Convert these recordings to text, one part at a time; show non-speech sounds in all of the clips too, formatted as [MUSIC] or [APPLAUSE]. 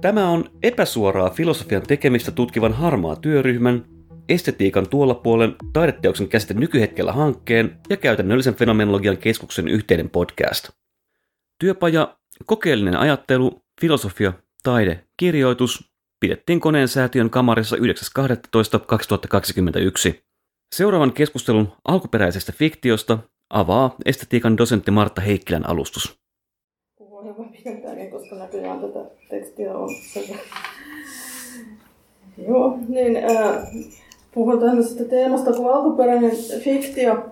Tämä on epäsuoraa filosofian tekemistä tutkivan harmaa työryhmän, estetiikan tuolla puolen taideteoksen käsite nykyhetkellä hankkeen ja käytännöllisen fenomenologian keskuksen yhteinen podcast. Työpaja, kokeellinen ajattelu, filosofia, taide, kirjoitus pidettiin koneen säätiön kamarissa 9.12.2021. Seuraavan keskustelun alkuperäisestä fiktiosta avaa estetiikan dosentti Martta Heikkilän alustus. Puhuu näköjään tätä tekstiä on. Joo, niin äh, puhun tämmöisestä teemasta kuin alkuperäinen fiktio,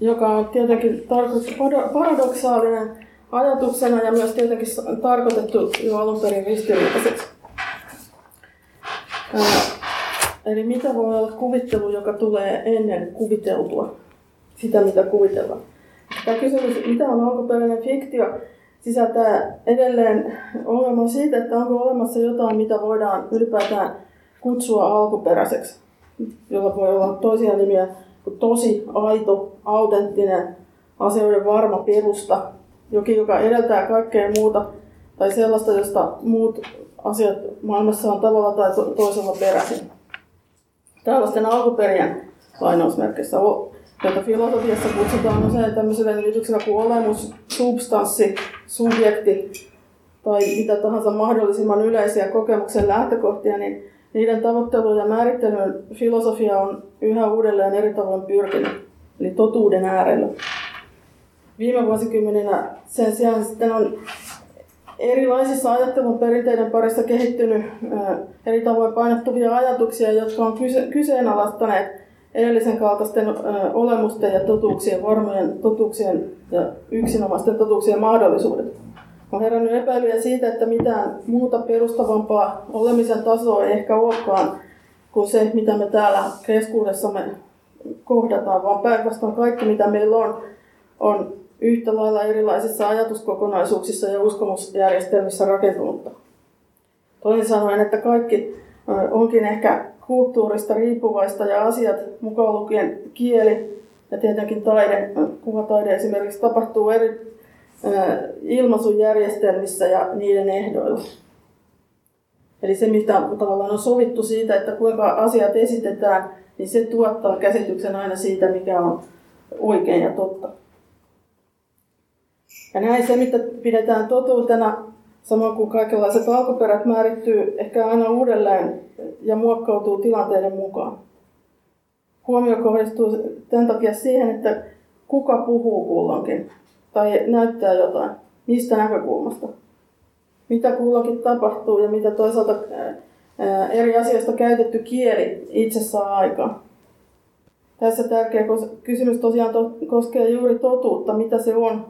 joka on tietenkin tarkoitus paradoksaalinen ajatuksena ja myös tietenkin tarkoitettu jo alun perin ristiriitaiseksi. Äh, eli mitä voi olla kuvittelu, joka tulee ennen kuviteltua? sitä, mitä kuvitellaan. Tämä kysymys, mitä on alkuperäinen fiktio, sisältää edelleen ongelman siitä, että onko olemassa jotain, mitä voidaan ylipäätään kutsua alkuperäiseksi, jolla voi olla toisia nimiä kuin tosi, aito, autenttinen, asioiden varma perusta, jokin, joka edeltää kaikkea muuta, tai sellaista, josta muut asiat maailmassa on tavalla tai toisella peräisin. Tällaisten alkuperien lainausmerkissä jota filosofiassa kutsutaan usein tämmöisellä nimityksellä kuin olemus, substanssi, subjekti tai mitä tahansa mahdollisimman yleisiä kokemuksen lähtökohtia, niin niiden tavoittelu ja määrittelyyn filosofia on yhä uudelleen eri tavoin pyrkinyt, eli totuuden äärellä. Viime vuosikymmeninä sen sijaan sitten on erilaisissa ajattelun perinteiden parissa kehittynyt eri tavoin painottuvia ajatuksia, jotka on kyseenalaistaneet edellisen kaltaisten olemusten ja totuuksien, varmojen totuuksien ja yksinomaisten totuuksien mahdollisuudet. On herännyt epäilyjä siitä, että mitään muuta perustavampaa olemisen tasoa ei ehkä olekaan kuin se, mitä me täällä keskuudessamme kohdataan, vaan päinvastoin kaikki, mitä meillä on, on yhtä lailla erilaisissa ajatuskokonaisuuksissa ja uskomusjärjestelmissä rakentunutta. Toisin sanoen, että kaikki onkin ehkä kulttuurista riippuvaista ja asiat, mukaan lukien kieli ja tietenkin taide, kuvataide esimerkiksi, tapahtuu eri ilmaisujärjestelmissä ja niiden ehdoilla. Eli se, mitä tavallaan on sovittu siitä, että kuinka asiat esitetään, niin se tuottaa käsityksen aina siitä, mikä on oikein ja totta. Ja näin se, mitä pidetään totuutena, Samoin kuin kaikenlaiset alkuperät määrittyy ehkä aina uudelleen ja muokkautuu tilanteiden mukaan. Huomio kohdistuu tämän takia siihen, että kuka puhuu kulloinkin tai näyttää jotain, mistä näkökulmasta. Mitä kulloinkin tapahtuu ja mitä toisaalta eri asioista käytetty kieli itse saa aikaan. Tässä tärkeä kysymys tosiaan koskee juuri totuutta, mitä se on,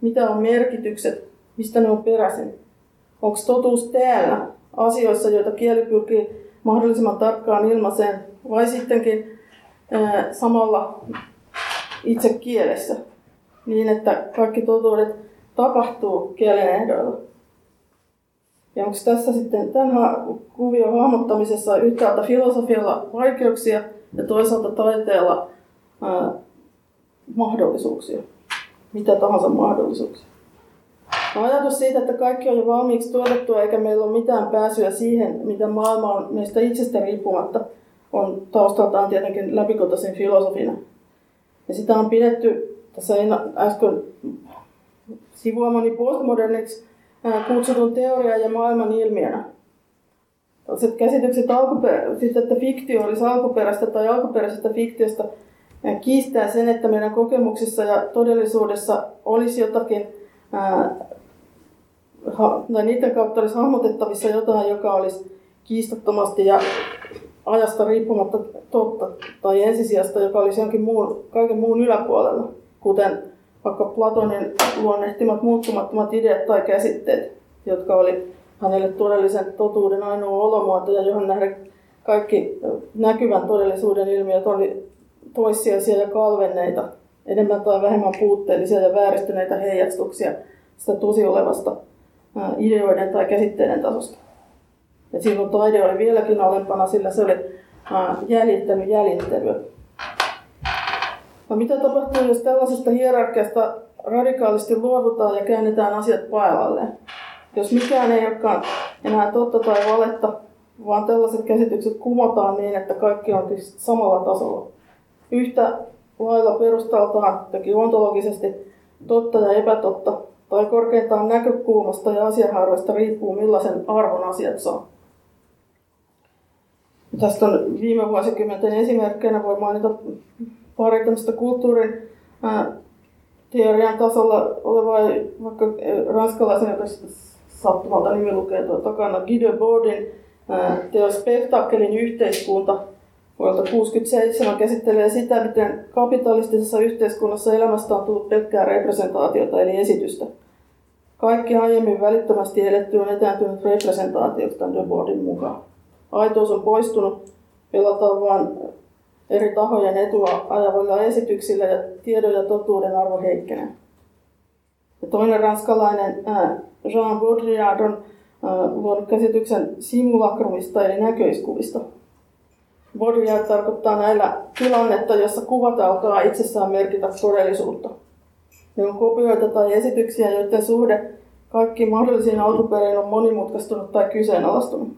mitä on merkitykset, mistä ne on peräisin. Onko totuus täällä asioissa, joita kieli pyrkii mahdollisimman tarkkaan ilmaiseen, vai sittenkin ää, samalla itse kielessä, niin että kaikki totuudet tapahtuu kielen ehdoilla. Ja onko tässä sitten tämän kuvion hahmottamisessa yhtäältä filosofialla vaikeuksia ja toisaalta taiteella ää, mahdollisuuksia? Mitä tahansa mahdollisuuksia. Ajatus siitä, että kaikki on jo valmiiksi tuotettua eikä meillä ole mitään pääsyä siihen, mitä maailma on meistä itsestä riippumatta, on taustaltaan tietenkin läpikotaisen filosofina. Ja sitä on pidetty tässä äsken sivuamani postmoderniksi kutsutun teoria ja maailman ilmiönä. Tällaiset käsitykset, alkuperä, siis että fiktio olisi alkuperäistä tai alkuperäisestä fiktiosta, kiistää sen, että meidän kokemuksissa ja todellisuudessa olisi jotakin tai niiden kautta olisi hahmotettavissa jotain, joka olisi kiistattomasti ja ajasta riippumatta totta, tai ensisijasta, joka olisi jonkin muun, kaiken muun yläpuolella, kuten vaikka Platonin luonnehtimat muuttumattomat ideat tai käsitteet, jotka oli hänelle todellisen totuuden ainoa olomuoto ja johon nähden kaikki näkyvän todellisuuden ilmiöt oli toissijaisia ja kalvenneita, enemmän tai vähemmän puutteellisia ja vääristyneitä heijastuksia sitä tosi olevasta ideoiden tai käsitteiden tasosta. Ja silloin taide oli vieläkin alempana, sillä se oli jäljittänyt jäljittelyä. No mitä tapahtuu, jos tällaisesta hierarkiasta radikaalisti luovutaan ja käännetään asiat paillalleen? Jos mikään ei olekaan enää totta tai valetta, vaan tällaiset käsitykset kumotaan niin, että kaikki on samalla tasolla. Yhtä lailla perustaltaan toki ontologisesti totta ja epätotta, tai korkeintaan näkökulmasta ja asianhaaroista riippuu millaisen arvon asiat saa. Tästä on viime vuosikymmenten esimerkkeinä voi mainita pari tämmöistä kulttuurin ää, teorian tasolla olevaa, vaikka ranskalaisen, joka sattumalta nimi lukee tuo takana, Guido Bordin teos Spektakkelin yhteiskunta vuodelta 1967 käsittelee sitä, miten kapitalistisessa yhteiskunnassa elämästä on tullut pelkkää representaatiota eli esitystä. Kaikki aiemmin välittömästi eletty on etääntynyt representaatiosta tämän Bordin mukaan. Aitous on poistunut, pelataan vain eri tahojen etua ajavilla esityksillä ja tiedon ja totuuden arvo heikkenee. Ja toinen ranskalainen Jean Baudrillard on luonut käsityksen simulakrumista eli näköiskuvista. Baudrillard tarkoittaa näillä tilannetta, jossa kuvat alkaa itsessään merkitä todellisuutta. Ne on kopioita tai esityksiä, joiden suhde kaikkiin mahdollisiin alkuperäin on monimutkaistunut tai kyseenalaistunut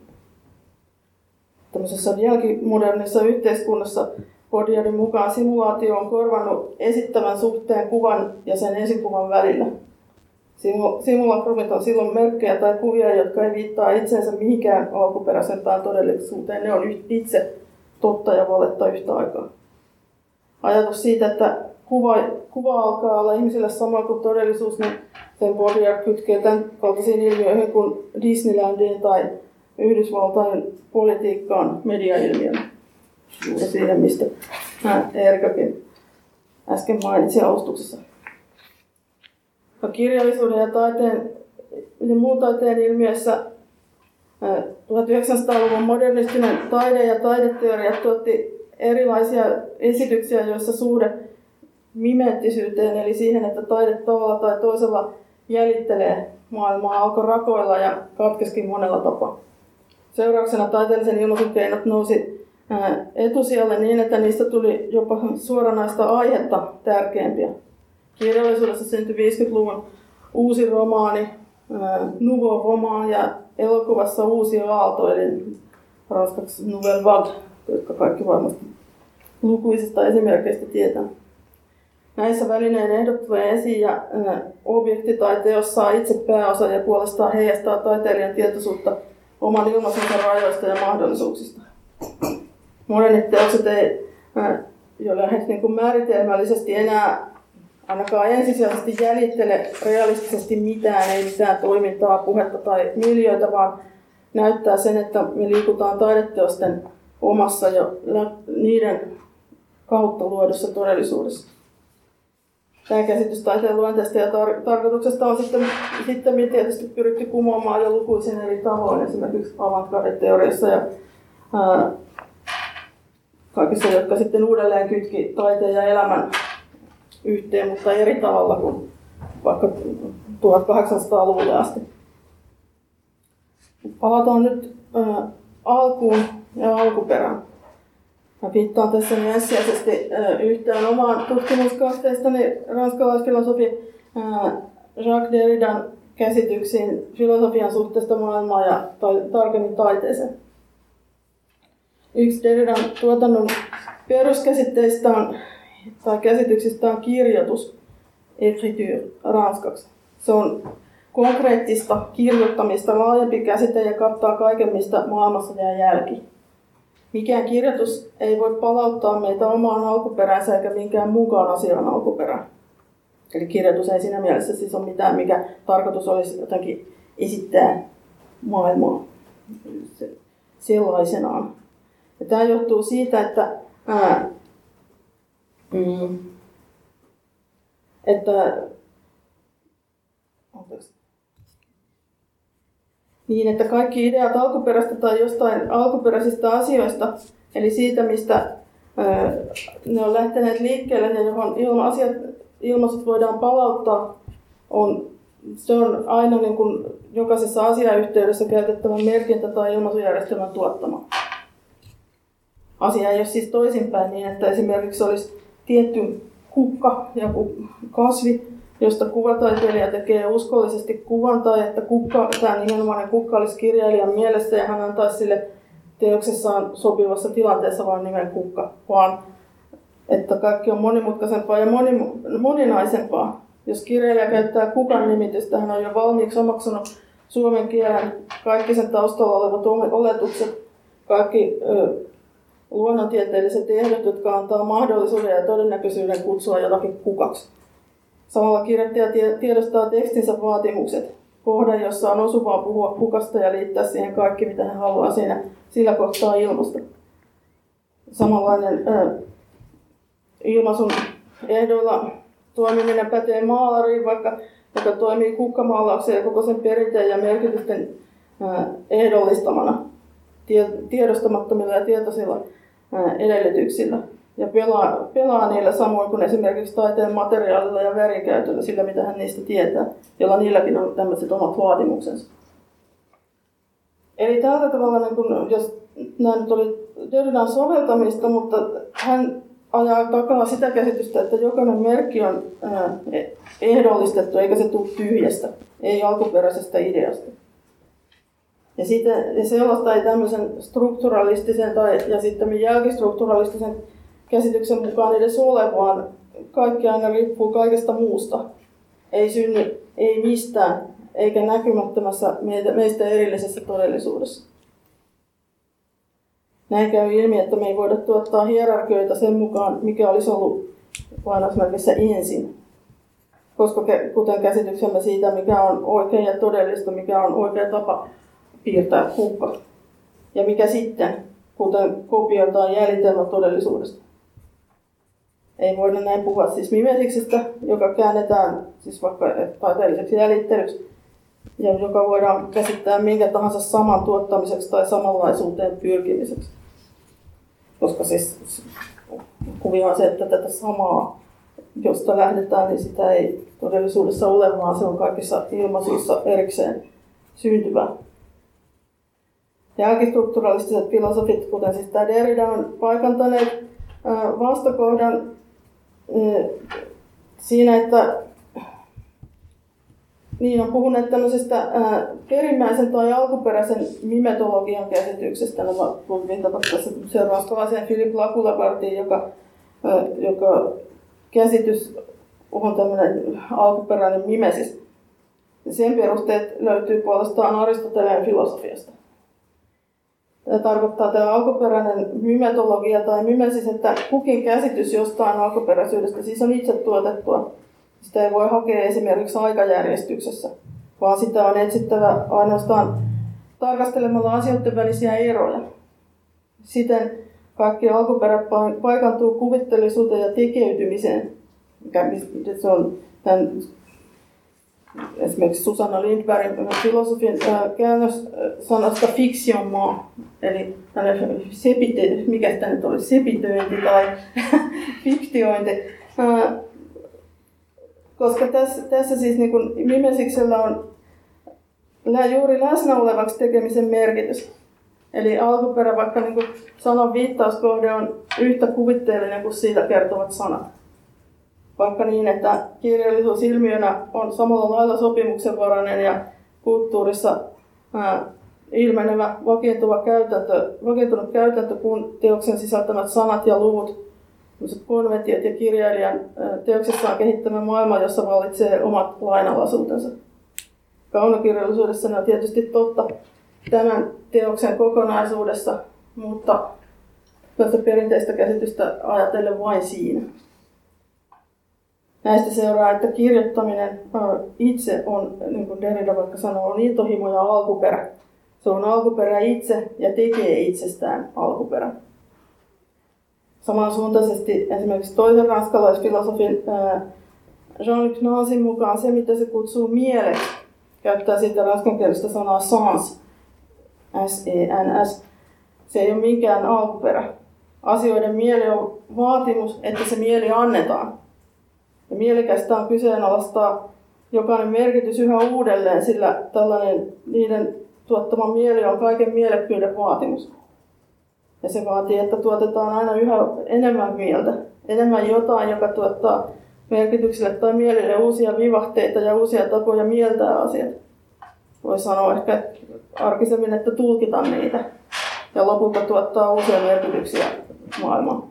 tämmöisessä jälkimodernissa yhteiskunnassa Bodiadin mukaan simulaatio on korvannut esittävän suhteen kuvan ja sen esikuvan välillä. Simulakrumit on silloin merkkejä tai kuvia, jotka ei viittaa itseensä mihinkään alkuperäisen tai todellisuuteen. Ne on itse totta ja valetta yhtä aikaa. Ajatus siitä, että kuva, kuva alkaa olla ihmisille sama kuin todellisuus, niin sen Bodiard kytkee tämän kaltaisiin ilmiöihin kuin Disneylandiin tai Yhdysvaltain politiikkaan mediailmiönä. Juuri siihen, mistä Erkäkin äsken mainitsi alustuksessa. No, kirjallisuuden ja taiteen ja muun taiteen ilmiössä 1900-luvun modernistinen taide ja taideteoria tuotti erilaisia esityksiä, joissa suhde mimettisyyteen, eli siihen, että taide tavalla tai toisella jäljittelee maailmaa, alkoi rakoilla ja katkeskin monella tapaa. Seurauksena taiteellisen ilmaisun keinot nousi etusijalle niin, että niistä tuli jopa suoranaista aihetta tärkeämpiä. Kirjallisuudessa syntyi 50-luvun uusi romaani, Nouveau Roman ja elokuvassa Uusi Aalto, eli ranskaksi Nouvelle Vague, jotka kaikki varmasti lukuisista esimerkkeistä tietää. Näissä välineen ehdottuva esi- ja objekti tai teos saa itse pääosa ja puolestaan heijastaa taiteilijan tietoisuutta – oman ilmaisunsa rajoista ja mahdollisuuksista. Modernit teokset ei jo lähes niin kuin määritelmällisesti enää ainakaan ensisijaisesti jäljittele realistisesti mitään, ei mitään toimintaa, puhetta tai miljöitä, vaan näyttää sen, että me liikutaan taideteosten omassa jo niiden kautta luodussa todellisuudessa. Tämä käsitys taiteen luonteesta ja tar- tarkoituksesta on sitten, sitten tietysti pyritty kumoamaan jo lukuisin eri tavoin, esimerkiksi avantgarde-teoriassa ja ää, kaikissa, jotka sitten uudelleen kytki taiteen ja elämän yhteen, mutta eri tavalla kuin vaikka 1800-luvulle asti. Palataan nyt ää, alkuun ja alkuperään. Mä viittaan tässä ensisijaisesti yhteen omaan tutkimuskohteestani ranskalaisfilosofi Jacques Derridan käsityksiin filosofian suhteesta maailmaan ja tarkemmin taiteeseen. Yksi Derridan tuotannon peruskäsitteistä on, tai käsityksistä on kirjoitus, écriture ranskaksi. Se on konkreettista kirjoittamista laajempi käsite ja kattaa kaiken, mistä maailmassa jää jälki. Mikään kirjoitus ei voi palauttaa meitä omaan alkuperäänsä eikä minkään mukaan asian alkuperään. Eli kirjoitus ei siinä mielessä siis ole mitään, mikä tarkoitus olisi jotenkin esittää maailmaa sellaisenaan. Ja tämä johtuu siitä, että, ää, mm, että niin, että kaikki ideat alkuperäistä tai jostain alkuperäisistä asioista, eli siitä, mistä ne on lähteneet liikkeelle ja johon ilma, asiat, voidaan palauttaa, on, se on aina niin kuin jokaisessa asiayhteydessä käytettävä merkintä tai ilmaisujärjestelmän tuottama. Asia ei ole siis toisinpäin niin, että esimerkiksi olisi tietty kukka, joku kasvi, josta kuvataiteilija tekee uskollisesti kuvan tai että kukka, tämä nimenomainen kukka olisi kirjailijan mielessä ja hän antaisi sille teoksessaan sopivassa tilanteessa vain nimen kukka, vaan että kaikki on monimutkaisempaa ja moni, moninaisempaa. Jos kirjailija käyttää kukan nimitystä, hän on jo valmiiksi omaksunut suomen kielen kaikki sen taustalla olevat oletukset, kaikki ö, luonnontieteelliset ehdot, jotka antaa mahdollisuuden ja todennäköisyyden kutsua jotakin kukaksi. Samalla kirjoittaja tiedostaa tekstinsä vaatimukset, kohdan, jossa on osuvaa puhua kukasta ja liittää siihen kaikki, mitä hän haluaa siinä, sillä kohtaa ilmasta. Samanlainen ö, ilmaisun ehdoilla toimiminen pätee maalariin, vaikka joka toimii kukkamaalauksen ja koko sen perinteen ja merkitysten ehdollistamana tiedostamattomilla ja tietoisilla edellytyksillä. Ja pelaa, pelaa niillä samoin kuin esimerkiksi taiteen materiaalilla ja värikäytöllä sillä, mitä hän niistä tietää, jolla niilläkin on tämmöiset omat vaatimuksensa. Eli tällä tavalla, niin kun, jos nämä nyt oli Derridan soveltamista, mutta hän ajaa takaa sitä käsitystä, että jokainen merkki on ehdollistettu eikä se tule tyhjästä, ei alkuperäisestä ideasta. Ja, siitä, ja sellaista ei tämmöisen strukturalistisen tai ja sitten jälkistrukturalistisen käsityksen mukaan edes ole, vaan kaikki aina riippuu kaikesta muusta. Ei synny ei mistään, eikä näkymättömässä meistä erillisessä todellisuudessa. Näin käy ilmi, että me ei voida tuottaa hierarkioita sen mukaan, mikä olisi ollut lainausmerkissä ensin. Koska kuten käsityksemme siitä, mikä on oikein ja todellista, mikä on oikea tapa piirtää kukka. Ja mikä sitten, kuten kopioitaan jäljitelmä todellisuudesta. Ei voida näin puhua siis mimetiksestä, joka käännetään siis vaikka taiteelliseksi jäljittelyksi, ja joka voidaan käsittää minkä tahansa saman tuottamiseksi tai samanlaisuuteen pyrkimiseksi koska siis kuvio on se, että tätä samaa, josta lähdetään, niin sitä ei todellisuudessa ole, vaan se on kaikissa ilmaisuissa erikseen syntyvä. Jälkistrukturalistiset filosofit, kuten siis tämä Derrida, on paikantaneet vastakohdan siinä, että niin, on puhuneet tämmöisestä ää, perimmäisen tai alkuperäisen mimetologian käsityksestä. Nämä voin viitata tässä seuraavaan Philip Lakulabartiin, joka, ää, joka käsitys on tämmöinen alkuperäinen mimesis. Sen perusteet löytyy puolestaan Aristoteleen filosofiasta. Tämä tarkoittaa tämä alkuperäinen mimetologia tai mimesis, että kukin käsitys jostain alkuperäisyydestä siis on itse tuotettua sitä ei voi hakea esimerkiksi aikajärjestyksessä, vaan sitä on etsittävä ainoastaan tarkastelemalla asioiden välisiä eroja. Siten kaikki alkuperät paikantuu kuvitteellisuuteen ja tekeytymiseen, mikä se on tämän esimerkiksi Susanna Lindbergin filosofin käännös sanasta fiktionmaa, eli sepite, mikä tämä nyt oli, sepitöinti tai [LAUGHS] fiktiointi koska tässä, tässä siis niin kuin Mimesiksellä on juuri läsnä olevaksi tekemisen merkitys. Eli alkuperä, vaikka niin sanan viittauskohde on yhtä kuvitteellinen kuin siitä kertovat sanat. Vaikka niin, että kirjallisuus ilmiönä on samalla lailla sopimuksenvarainen ja kulttuurissa ää, ilmenevä vakiintuva käytäntö, vakiintunut käytäntö, kun teoksen sisältämät sanat ja luvut konventiot ja kirjailijan teoksessaan kehittämä maailma, jossa vallitsee omat lainalaisuutensa. Kaunokirjallisuudessa ne on tietysti totta tämän teoksen kokonaisuudessa, mutta tästä perinteistä käsitystä ajatellen vain siinä. Näistä seuraa, että kirjoittaminen itse on, niin kuin Derrida vaikka sanoo, on intohimo ja alkuperä. Se on alkuperä itse ja tekee itsestään alkuperän. Samansuuntaisesti esimerkiksi toisen ranskalaisfilosofin Jean-Luc mukaan se, mitä se kutsuu mieleksi, käyttää sitten ranskankielistä sanaa sans, S-E-N-S. Se ei ole minkään alkuperä. Asioiden mieli on vaatimus, että se mieli annetaan. Ja mielikästä on kyseenalaistaa jokainen merkitys yhä uudelleen, sillä tällainen niiden tuottama mieli on kaiken mielekkyyden vaatimus. Ja se vaatii, että tuotetaan aina yhä enemmän mieltä, enemmän jotain, joka tuottaa merkityksille tai mielille uusia vivahteita ja uusia tapoja mieltää asiat. Voi sanoa ehkä arkisemmin, että tulkita niitä ja lopulta tuottaa uusia merkityksiä maailmaan.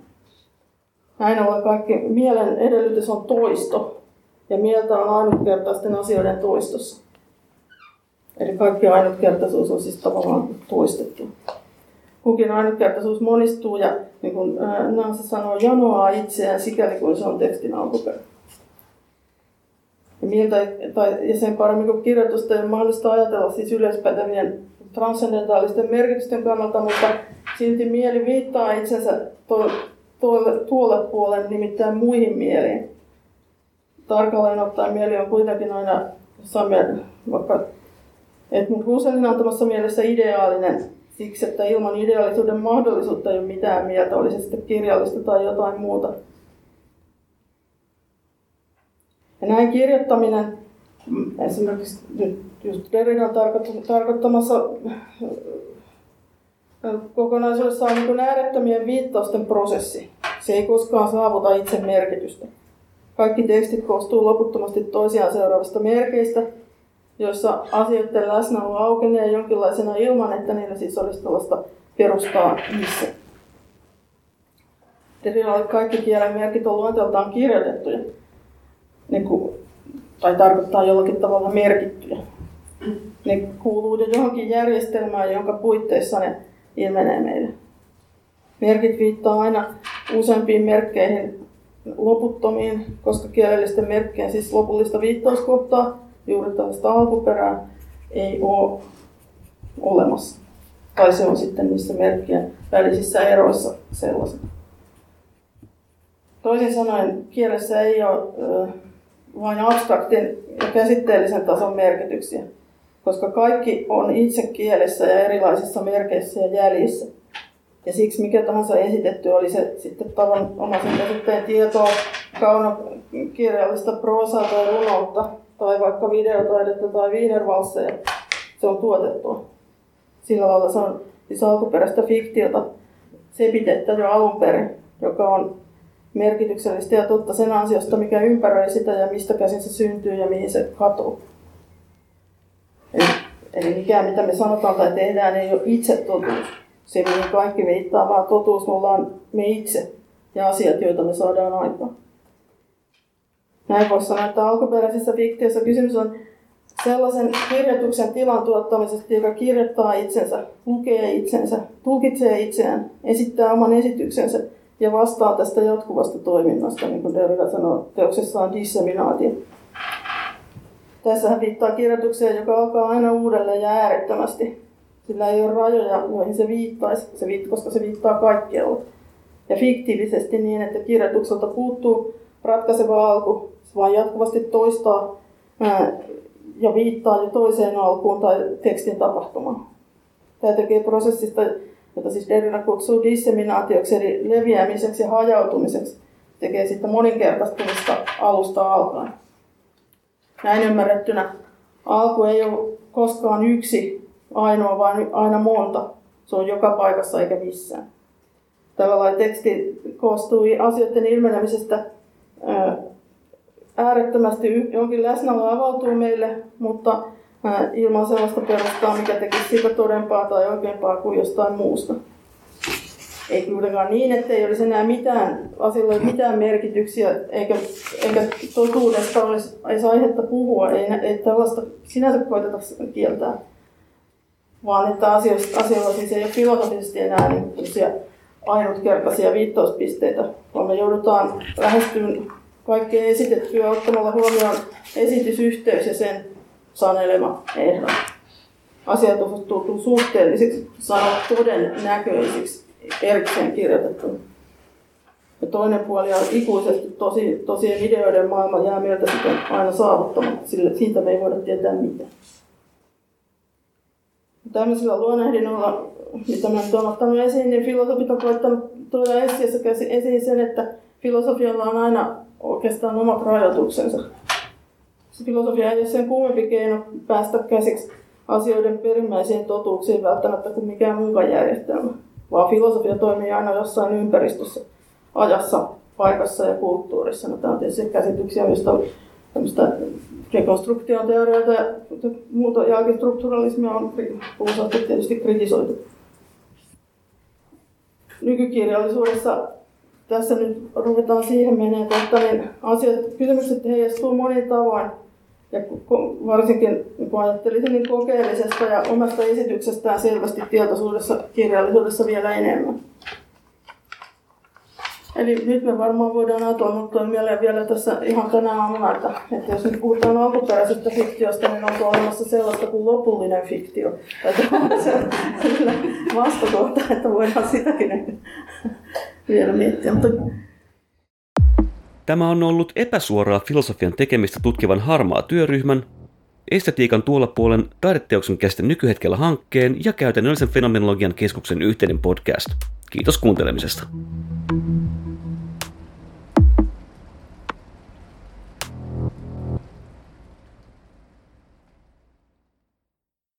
Näin ollen kaikki mielen edellytys on toisto ja mieltä on ainutkertaisten asioiden toistossa. Eli kaikki ainutkertaisuus on siis tavallaan toistettu. Kukin ainutkertaisuus monistuu ja niin kuin Nansa sanoo, janoaa itseään sikäli kuin se on tekstin alkuperä. Ja, mieltä, tai, ja sen paremmin kuin kirjoitusta ei mahdollista ajatella siis yleispätevien transcendentaalisten merkitysten kannalta, mutta silti mieli viittaa itsensä to, tuolle, tuolle puolen, nimittäin muihin mieliin. Tarkalleen ottaen mieli on kuitenkin aina jossain vaikka Edmund Husserlin antamassa mielessä ideaalinen siksi, että ilman ideaalisuuden mahdollisuutta ei ole mitään mieltä, olisi sitten kirjallista tai jotain muuta. Ja näin kirjoittaminen, esimerkiksi nyt just Derridan tarkoittamassa kokonaisuudessa on niin äärettömien viittausten prosessi. Se ei koskaan saavuta itse merkitystä. Kaikki tekstit koostuu loputtomasti toisiaan seuraavista merkeistä, joissa asioiden läsnäolo aukenee jonkinlaisena ilman, että niillä siis olisi tällaista perustaa missä. Derridalle kaikki kielen merkit on luonteeltaan kirjoitettuja, niin kuin, tai tarkoittaa jollakin tavalla merkittyjä. Ne kuuluu johonkin järjestelmään, jonka puitteissa ne ilmenee meille. Merkit viittaa aina useampiin merkkeihin loputtomiin, koska kielellisten merkkien siis lopullista viittauskohtaa, juuri tällaista alkuperää, ei ole olemassa. Tai se on sitten niissä merkkien välisissä eroissa sellaisen. Toisin sanoen kielessä ei ole vain abstraktin ja käsitteellisen tason merkityksiä koska kaikki on itse kielessä ja erilaisissa merkeissä ja jäljissä. Ja siksi mikä tahansa esitetty oli se sitten tavanomaisen käsitteen tietoa, kaunokirjallista proosaa tai runoutta, tai vaikka videotaidetta tai viinervalsseja, se on tuotettua. Sillä lailla se on siis alkuperäistä fiktiota, sepitettä jo alun perin, joka on merkityksellistä ja totta sen ansiosta, mikä ympäröi sitä ja mistä käsin se syntyy ja mihin se katuu. Eli, mikään, mitä me sanotaan tai tehdään, ei ole itse totuus. Se, mihin kaikki viittaa, vaan totuus me ollaan me itse ja asiat, joita me saadaan aikaan. Näin voisi sanoa, että alkuperäisessä fiktiossa kysymys on sellaisen kirjoituksen tilan tuottamisesta, joka kirjoittaa itsensä, lukee itsensä, tulkitsee itseään, esittää oman esityksensä ja vastaa tästä jatkuvasta toiminnasta, niin kuin Derrida sanoo teoksessaan disseminaatio. Tässä hän viittaa kirjoitukseen, joka alkaa aina uudelleen ja äärettömästi. Sillä ei ole rajoja, joihin se viittaisi, se viitt- koska se viittaa kaikkialla. Ja fiktiivisesti niin, että kirjoitukselta puuttuu ratkaiseva alku, se vaan jatkuvasti toistaa ää, ja viittaa jo toiseen alkuun tai tekstin tapahtumaan. Tämä tekee prosessista, jota siis Derrida kutsuu disseminaatioksi, eli leviämiseksi ja hajautumiseksi, tekee sitten moninkertaistumista alusta alkaen. Näin ymmärrettynä alku ei ole koskaan yksi ainoa, vaan aina monta. Se on joka paikassa eikä missään. Tavallaan teksti koostuu asioiden ilmenemisestä äärettömästi jonkin läsnäolo avautuu meille, mutta ilman sellaista perustaa, mikä tekisi siitä todempaa tai oikeampaa kuin jostain muusta. Ei kuitenkaan niin, että ei olisi enää mitään asioilla mitään merkityksiä, eikä, eikä totuudesta olisi, olisi aihetta puhua, ei, ei tällaista sinänsä koeteta kieltää. Vaan että asioista, asioilla siis ei ole filosofisesti enää niin ainutkertaisia viittauspisteitä, vaan me joudutaan lähestymään kaikkea esitettyä ottamalla huomioon esitysyhteys ja sen sanelema ehdot. Asiat osoittuu suhteellisiksi, sanot todennäköisiksi erikseen kirjoitettu. Ja toinen puoli on ikuisesti tosi, tosien ideoiden maailma jää meiltä sitten aina saavuttamatta, sillä siitä me ei voida tietää mitään. Tämmöisillä luonnehdinnoilla, mitä mä nyt olen ottanut esiin, niin filosofit on koettanut tuoda esiin sen, että filosofialla on aina oikeastaan omat rajoituksensa. Se filosofia ei ole sen kuumempi keino päästä käsiksi asioiden perimmäisiin totuuksiin välttämättä kuin mikään muukaan järjestelmä vaan filosofia toimii aina jossain ympäristössä, ajassa paikassa ja kulttuurissa. No, tämä on tietysti käsityksiä, joista tämmöistä rekonstruktion teorioita ja muuta jälkistrukturalismia on runsaasti tietysti kritisoitu. Nykykirjallisuudessa tässä nyt ruvetaan siihen menee, että niin asiat, kysymykset heijastuu monin tavoin. Ja varsinkin kun ajattelisin niin kokeellisesta ja omasta esityksestään selvästi tietoisuudessa kirjallisuudessa vielä enemmän. Eli nyt me varmaan voidaan atoimuuttaa mieleen vielä tässä ihan tänä aamuna, että, että jos nyt puhutaan alkuperäisestä fiktiosta, niin onko olemassa sellaista kuin lopullinen fiktio? On se vastakohta, että voidaan sitäkin vielä miettiä. Mutta... Tämä on ollut epäsuoraa filosofian tekemistä tutkivan harmaa työryhmän, estetiikan tuolla puolen taideteoksen käsite nykyhetkellä hankkeen ja käytännöllisen fenomenologian keskuksen yhteinen podcast. Kiitos kuuntelemisesta.